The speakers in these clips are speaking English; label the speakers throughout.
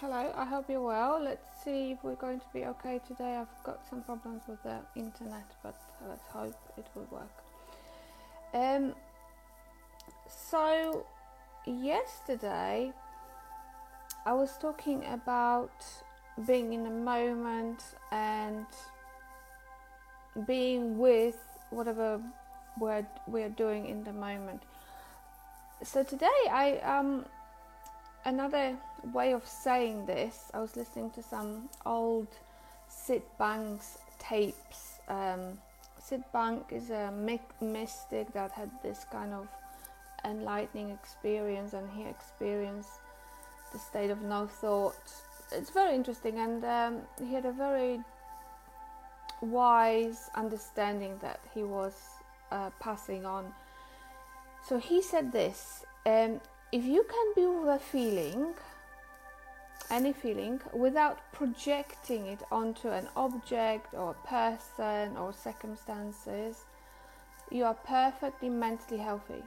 Speaker 1: hello, I hope you're well. Let's see if we're going to be okay today. I've got some problems with the internet, but let's hope it will work. Um, so, yesterday I was talking about being in the moment and being with whatever we're, we're doing in the moment. So, today I um another way of saying this, I was listening to some old Syd Banks tapes. Um, Syd Bank is a mystic that had this kind of enlightening experience, and he experienced the state of no thought. It's very interesting, and um, he had a very wise understanding that he was uh, passing on. So he said this um, if you can be with a feeling, any feeling, without projecting it onto an object or a person or circumstances, you are perfectly mentally healthy.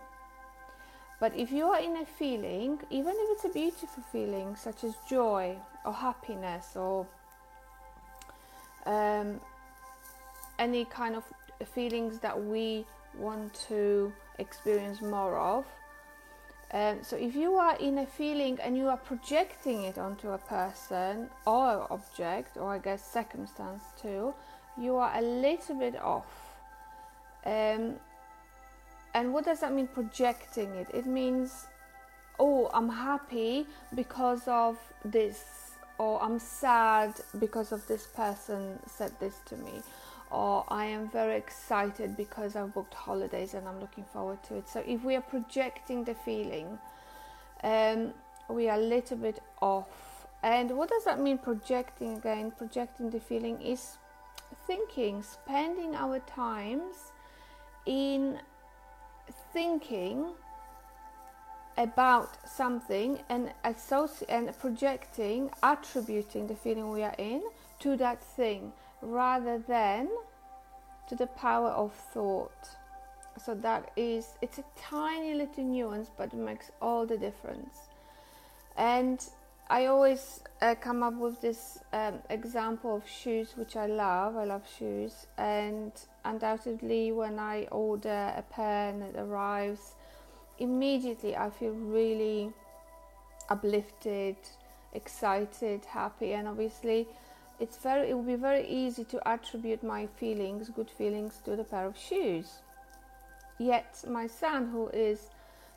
Speaker 1: But if you are in a feeling, even if it's a beautiful feeling such as joy or happiness or um, any kind of feelings that we want to experience more of, um, so if you are in a feeling and you are projecting it onto a person or object, or I guess circumstance too, you are a little bit off. Um, and what does that mean, projecting it? It means, oh, I'm happy because of this, or I'm sad because of this person said this to me, or I am very excited because I've booked holidays and I'm looking forward to it. So if we are projecting the feeling, um, we are a little bit off. And what does that mean, projecting again? Projecting the feeling is thinking, spending our times in thinking about something and associ- and projecting, attributing the feeling we are in to that thing rather than to the power of thought. So that is, it's a tiny little nuance, but it makes all the difference. And I always uh, come up with this um, example of shoes, which I love. I love shoes, and undoubtedly, when I order a pair and it arrives, immediately I feel really uplifted, excited, happy, and obviously it's very it will be very easy to attribute my feelings good feelings to the pair of shoes. Yet my son who is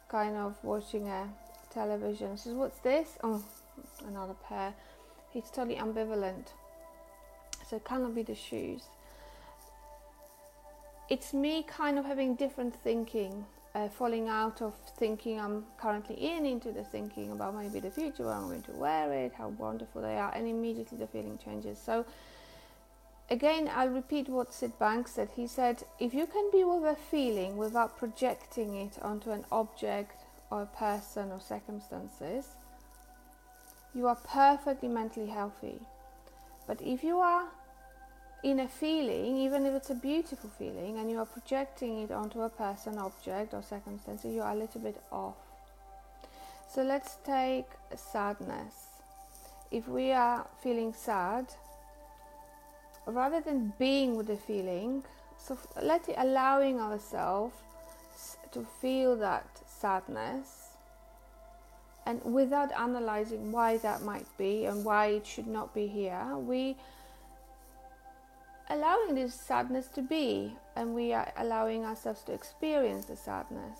Speaker 1: kind of watching a television says what's this? Oh another pair. He's totally ambivalent. So it cannot be the shoes. It's me kind of having different thinking uh, falling out of thinking I'm currently in into the thinking about maybe the future where I'm going to wear it, how wonderful they are, and immediately the feeling changes. So, again, I'll repeat what Syd Banks said. He said, If you can be with a feeling without projecting it onto an object or a person or circumstances, you are perfectly mentally healthy. But if you are in a feeling, even if it's a beautiful feeling, and you are projecting it onto a person, object, or circumstance, you are a little bit off. So let's take sadness. If we are feeling sad, rather than being with the feeling, so let it allowing ourselves to feel that sadness and without analyzing why that might be and why it should not be here, we allowing this sadness to be and we are allowing ourselves to experience the sadness.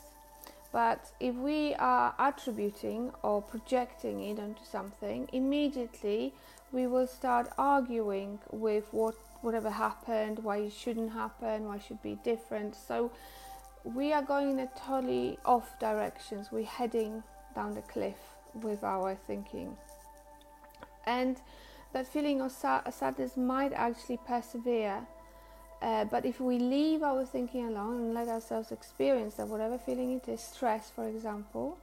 Speaker 1: But if we are attributing or projecting it onto something, immediately we will start arguing with what whatever happened, why it shouldn't happen, why it should be different. So we are going in a totally off directions. We're heading down the cliff with our thinking. And that feeling of sadness might actually persevere. Uh, but if we leave our thinking alone and let ourselves experience that, whatever feeling it is, stress, for example,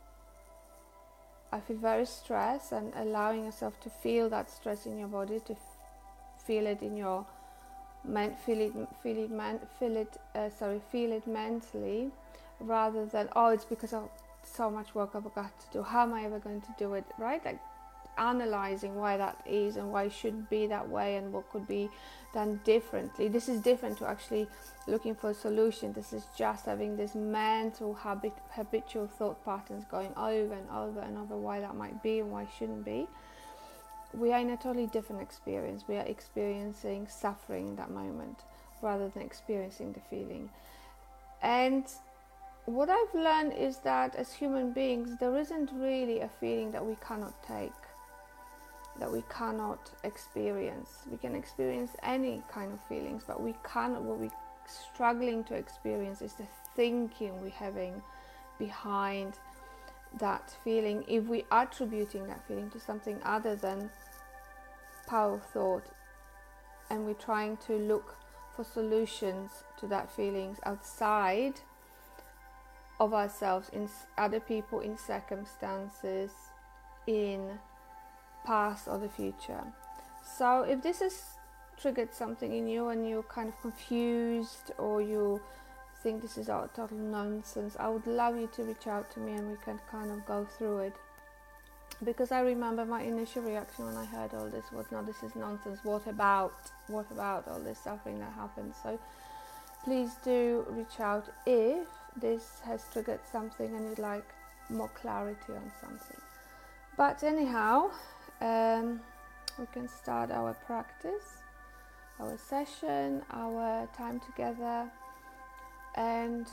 Speaker 1: I feel very stressed, and allowing yourself to feel that stress in your body, to f- feel it in your men- feel it, feel it, feel it, uh, sorry, feel it mentally, rather than oh, it's because of so much work I've got to do. How am I ever going to do it? Right? Like analyzing why that is and why it should be that way and what could be done differently. This is different to actually looking for a solution. This is just having this mental habit, habitual thought patterns going over and over and over why that might be and why it shouldn't be. We are in a totally different experience. We are experiencing suffering in that moment rather than experiencing the feeling. And what I've learned is that as human beings, there isn't really a feeling that we cannot take that we cannot experience. We can experience any kind of feelings, but we cannot, what we're struggling to experience is the thinking we're having behind that feeling. If we attributing that feeling to something other than power of thought, and we're trying to look for solutions to that feelings outside of ourselves, in other people, in circumstances, in past or the future. So if this has triggered something in you and you're kind of confused or you think this is all total nonsense, I would love you to reach out to me and we can kind of go through it. Because I remember my initial reaction when I heard all this was, no, this is nonsense. What about? What about all this suffering that happens? So please do reach out if this has triggered something and you'd like more clarity on something. But anyhow, um, we can start our practice, our session, our time together, and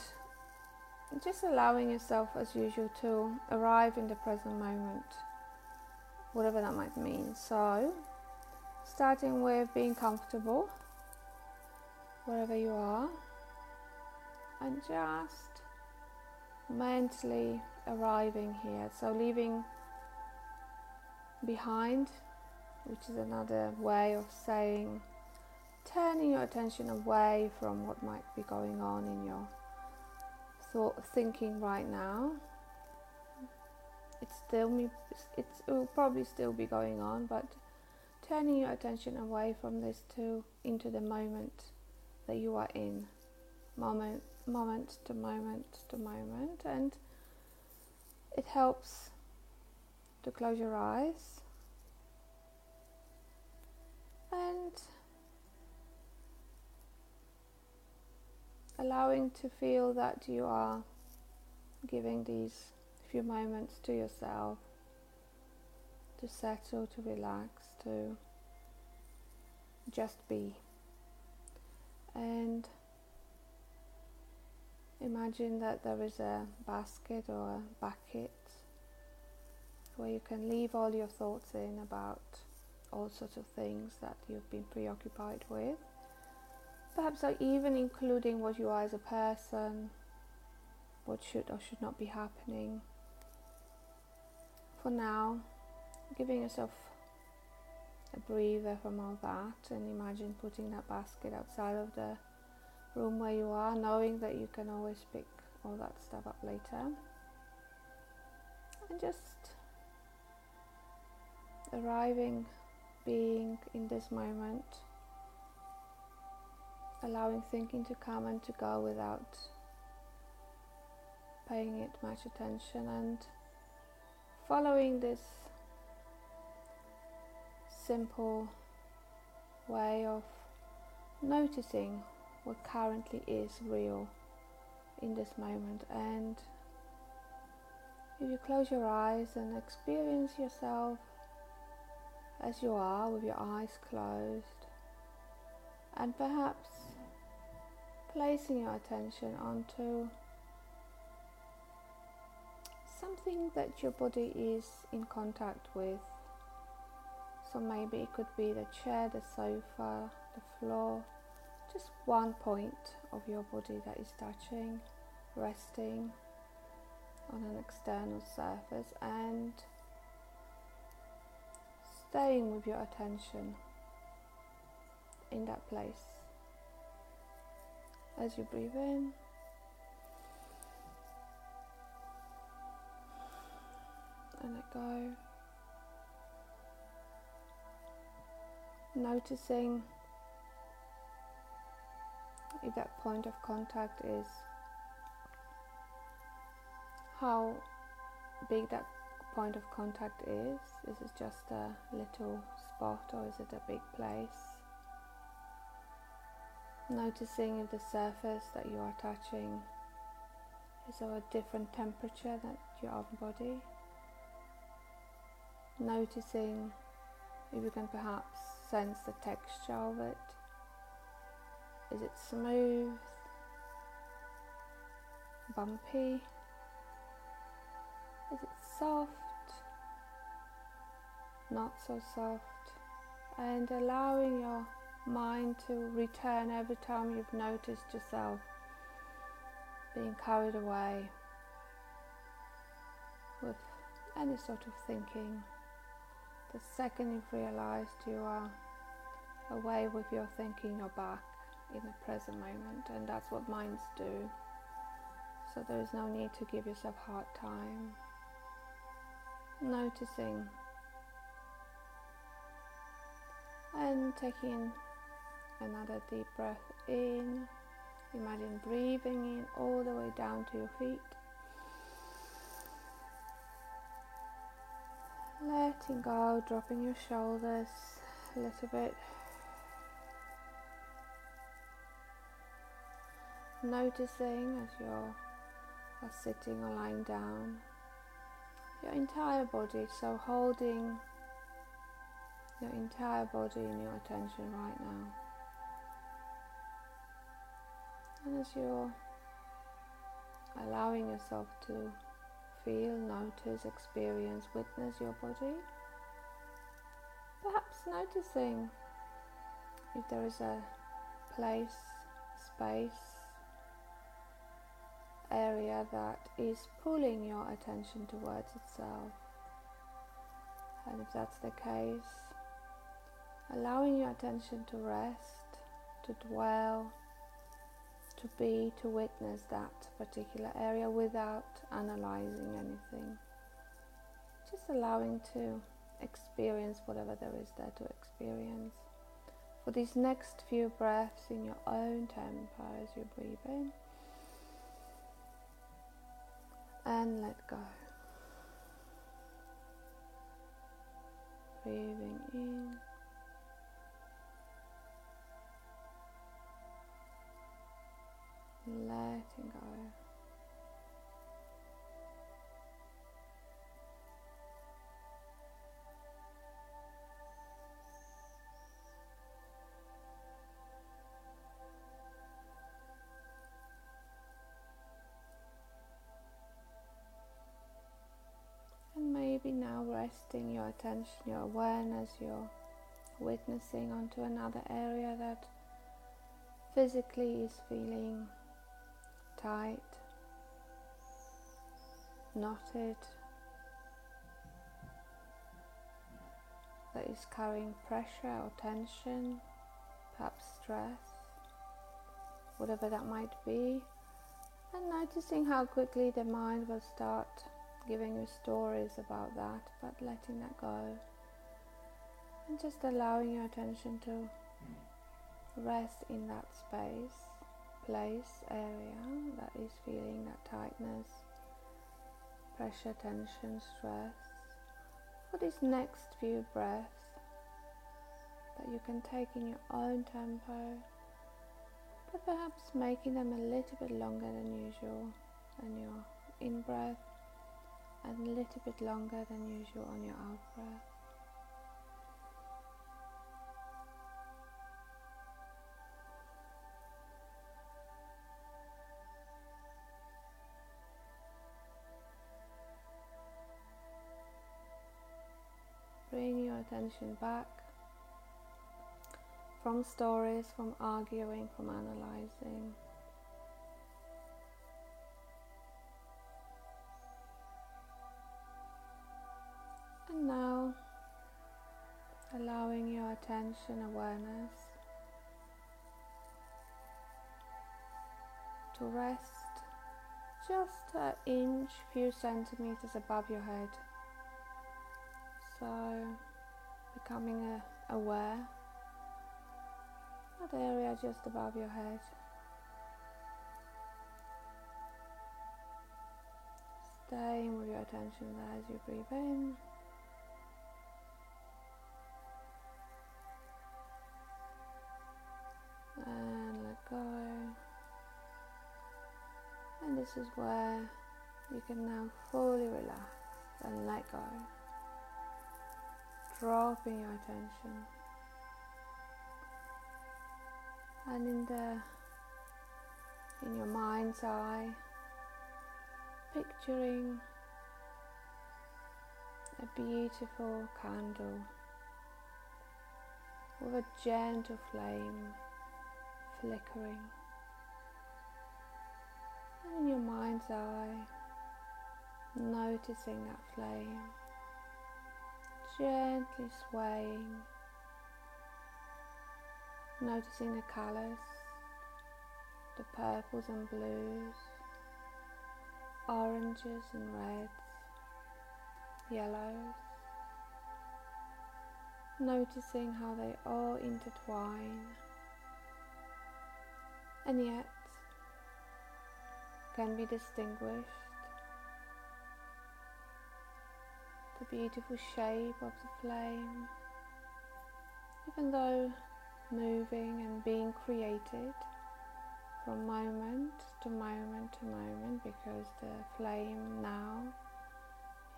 Speaker 1: just allowing yourself, as usual, to arrive in the present moment, whatever that might mean. So, starting with being comfortable wherever you are, and just mentally arriving here. So, leaving behind, which is another way of saying turning your attention away from what might be going on in your thought thinking right now. It's still it's, it will probably still be going on, but turning your attention away from this to into the moment that you are in, moment moment to moment to moment, and it helps to close your eyes and allowing to feel that you are giving these few moments to yourself to settle, to relax, to just be. And imagine that there is a basket or a bucket where you can leave all your thoughts in about all sorts of things that you've been preoccupied with. Perhaps even including what you are as a person, what should or should not be happening. For now, giving yourself a breather from all that and imagine putting that basket outside of the room where you are, knowing that you can always pick all that stuff up later. And just arriving, being in this moment, allowing thinking to come and to go without paying it much attention and following this simple way of noticing what currently is real in this moment. And if you close your eyes and experience yourself as you are with your eyes closed. And perhaps placing your attention onto something that your body is in contact with. So maybe it could be the chair, the sofa, the floor, just one point of your body that is touching, resting on an external surface. And staying with your attention in that place. As you breathe in, and let go, noticing if that point of contact is how big that point of contact is. Is it just a little spot or is it a big place? Noticing if the surface that you are touching is of a different temperature than your own body. Noticing if you can perhaps sense the texture of it. Is it smooth? Bumpy? Is it soft? Not so soft? And allowing your mind to return every time you've noticed yourself being carried away with any sort of thinking. The second you've realized you are away with your thinking, you're back in the present moment, and that's what minds do. So there is no need to give yourself hard time. Noticing and taking another deep breath in. Imagine breathing in all the way down to your feet. Letting go, dropping your shoulders a little bit. Noticing as you're are sitting or lying down, your entire body, so holding your entire body and your attention right now. And as you're allowing yourself to feel, notice, experience, witness your body, perhaps noticing if there is a place, space, area that is pulling your attention towards itself. And if that's the case, allowing your attention to rest, to dwell, to be, to witness that particular area without analyzing anything. Just allowing to experience whatever there is there to experience. For these next few breaths in your own tempo as you breathe in and let go. Breathing in. Letting go. And maybe now resting your attention, your awareness, your witnessing onto another area that physically is feeling tight, knotted, that is carrying pressure or tension, perhaps stress, whatever that might be, and noticing how quickly the mind will start giving you stories about that, but letting that go. And just allowing your attention to rest in that space place area that is feeling that tightness, pressure, tension, stress for these next few breaths that you can take in your own tempo, but perhaps making them a little bit longer than usual on your in breath and a little bit longer than usual on your out breath. Attention back from stories, from arguing, from analyzing. And now allowing your attention awareness to rest just an inch, few centimeters above your head. So becoming uh, aware that area just above your head. staying with your attention there as you breathe in. And let go. And this is where you can now fully relax and let go. Dropping your attention. And in the in your mind's eye picturing a beautiful candle with a gentle flame flickering. And in your mind's eye, noticing that flame gently swaying, noticing the colours, the purples and blues oranges and reds, yellows, noticing how they all intertwine and yet can be distinguished. The beautiful shape of the flame, even though moving and being created from moment to moment to moment because the flame now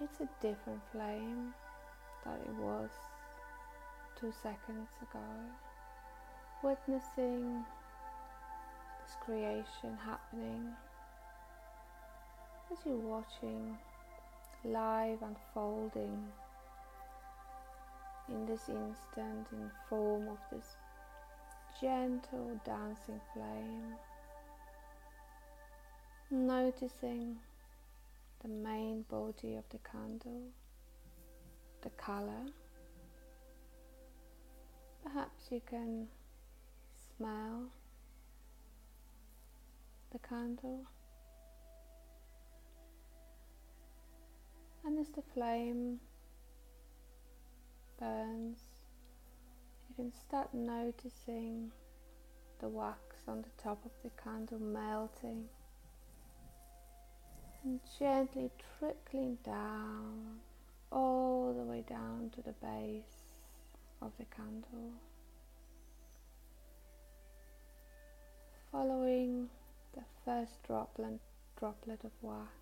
Speaker 1: it's a different flame that it was two seconds ago. Witnessing this creation happening as you're watching live unfolding in this instant in form of this gentle dancing flame noticing the main body of the candle, the color. Perhaps you can smell the candle. And as the flame burns, you can start noticing the wax on the top of the candle melting and gently trickling down all the way down to the base of the candle. Following the first droplet, droplet of wax,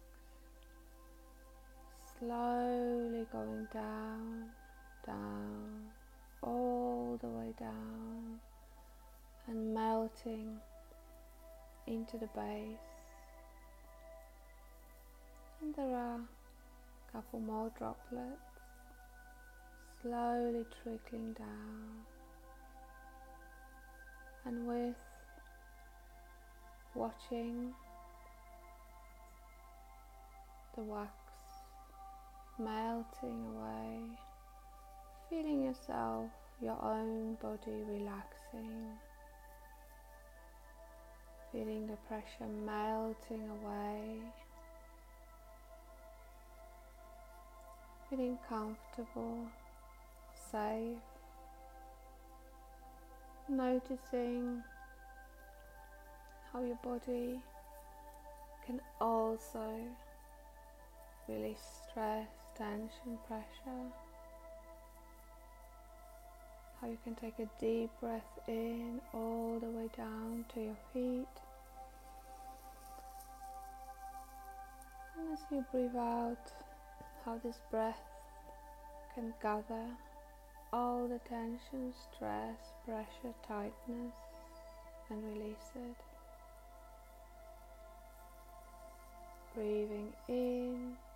Speaker 1: slowly going down, down, all the way down and melting into the base and there are a couple more droplets slowly trickling down. And with watching the wax melting away, feeling yourself, your own body relaxing, feeling the pressure melting away. feeling comfortable, safe, noticing how your body can also release stress, tension, pressure. How you can take a deep breath in all the way down to your feet. And as you breathe out, how this breath can gather all the tension, stress, pressure, tightness, and release it. Breathing in.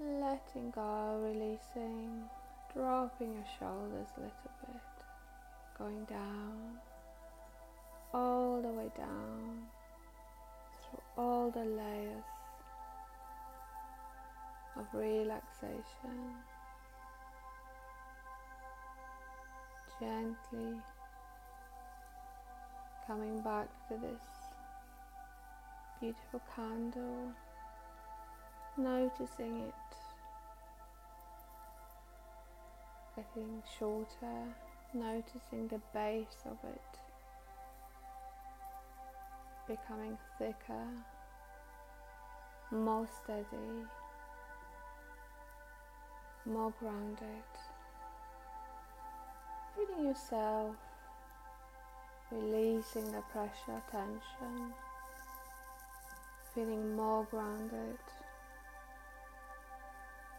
Speaker 1: Letting go, releasing, dropping your shoulders a little bit, going down, all the way down through all the layers of relaxation. Gently coming back to this beautiful candle, noticing it getting shorter, noticing the base of it becoming thicker, more steady, more grounded. Feeling yourself releasing the pressure, tension, feeling more grounded,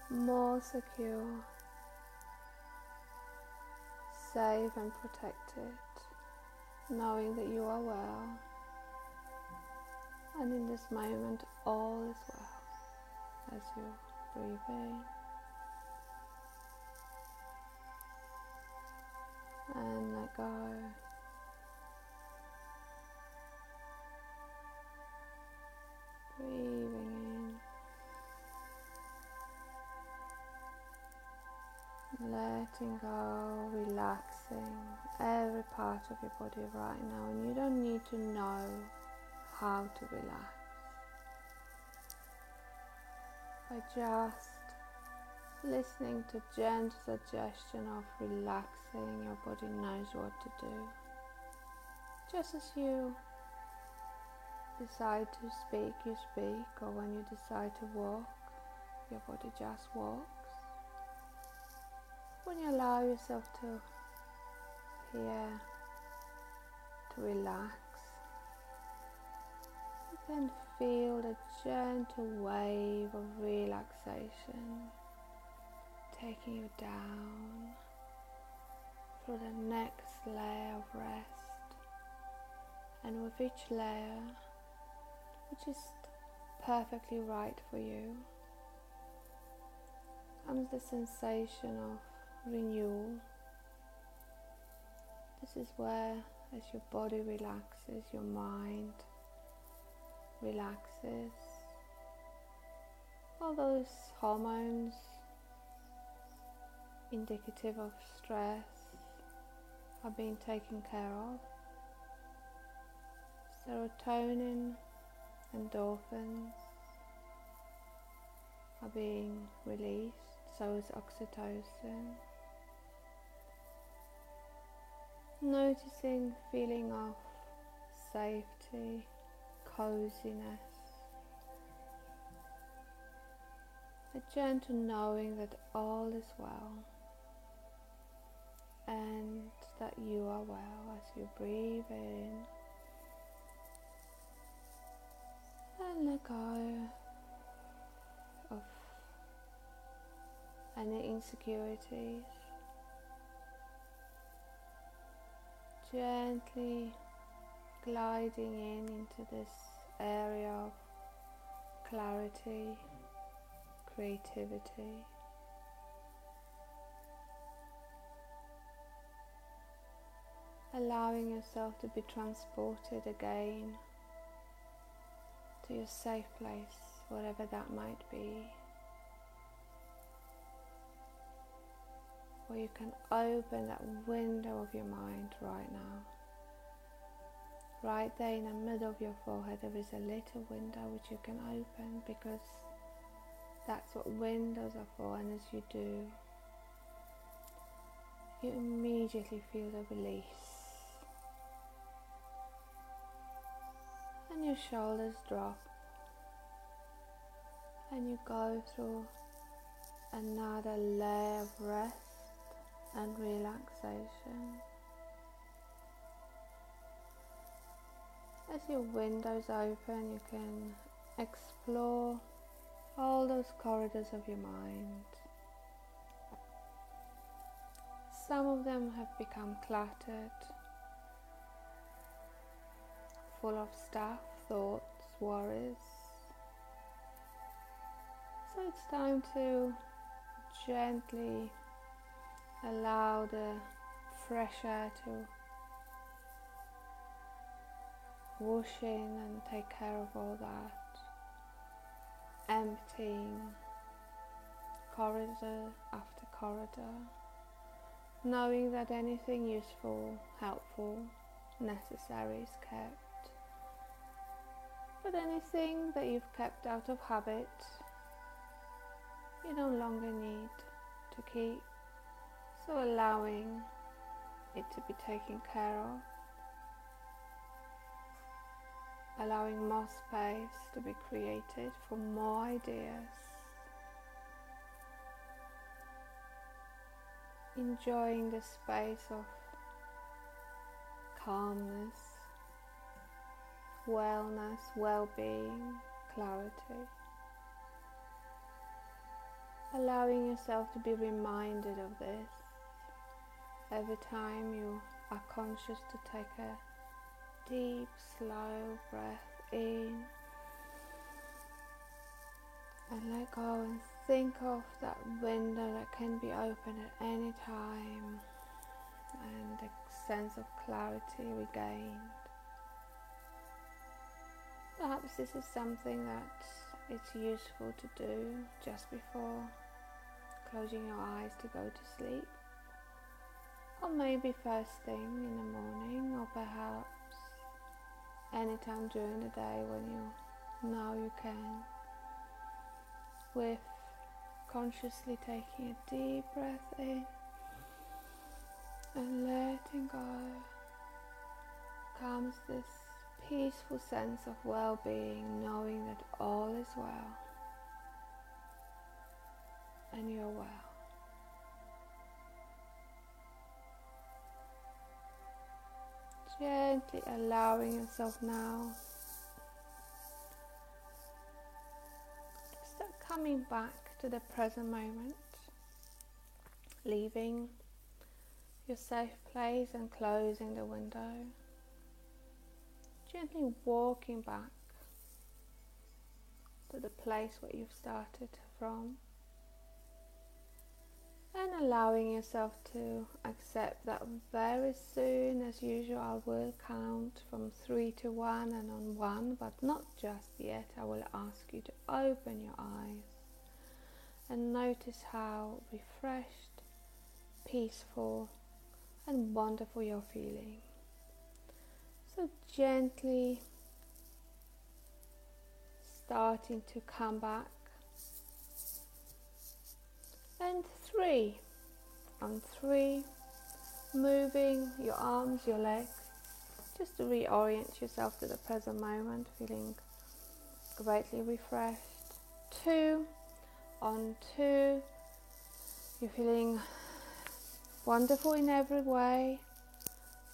Speaker 1: more secure, safe and protected, knowing that you are well. And in this moment, all is well as you breathe in. And let go. Breathing in, letting go, relaxing every part of your body right now, and you don't need to know how to relax. By just listening to gentle suggestion of relaxing, your body knows what to do. Just as you decide to speak, you speak, or when you decide to walk, your body just walks. When you allow yourself to hear, to relax, you can feel the gentle wave of relaxation taking you down through the next layer of rest, and with each layer, which is perfectly right for you, comes the sensation of renewal. This is where, as your body relaxes, your mind relaxes. All those hormones indicative of stress are being taken care of. Serotonin endorphins are being released, so is oxytocin. Noticing feeling of safety, coziness, a gentle knowing that all is well and that you are well as you breathe in and let go of any insecurities. Gently gliding in into this area of clarity, creativity. allowing yourself to be transported again to your safe place, whatever that might be, where you can open that window of your mind right now. Right there in the middle of your forehead, there is a little window which you can open because that's what windows are for, and as you do, you immediately feel the release. And your shoulders drop. And you go through another layer of rest and relaxation. As your windows open, you can explore all those corridors of your mind. Some of them have become cluttered full of stuff, thoughts, worries. So it's time to gently allow the fresh air to wash in and take care of all that, emptying corridor after corridor, knowing that anything useful, helpful, necessary is kept but anything that you've kept out of habit, you no longer need to keep. So allowing it to be taken care of allowing more space to be created for more ideas. Enjoying the space of calmness, wellness, well being, clarity. Allowing yourself to be reminded of this every time you are conscious to take a deep, slow breath in and let go and think of that window that can be open at any time and a sense of clarity regained. Perhaps this is something that it's useful to do just before closing your eyes to go to sleep. Or maybe first thing in the morning, or perhaps anytime during the day when you know you can. With consciously taking a deep breath in and letting go comes this peaceful sense of well being, knowing that all is well and you're well. Gently allowing yourself now to start coming back to the present moment, leaving your safe place and closing the window gently walking back to the place where you've started from and allowing yourself to accept that very soon as usual I will count from three to one and on one but not just yet I will ask you to open your eyes and notice how refreshed peaceful and wonderful you're feeling so gently starting to come back. Three. On three, moving your arms, your legs, just to reorient yourself to the present moment, feeling greatly refreshed. Two, on two, you're feeling wonderful in every way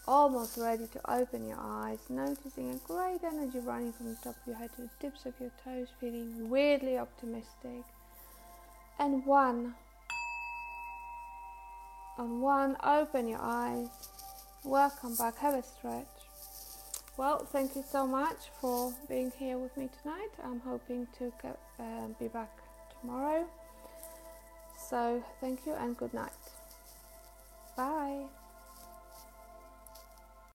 Speaker 1: almost ready to open your eyes, noticing a great energy running from the top of your head to the tips of your toes, feeling weirdly optimistic. And one, on one, open your eyes. Welcome back, have a stretch. Well, thank you so much for being here with me tonight. I'm hoping to uh, be back tomorrow. So, thank you and good night. Bye.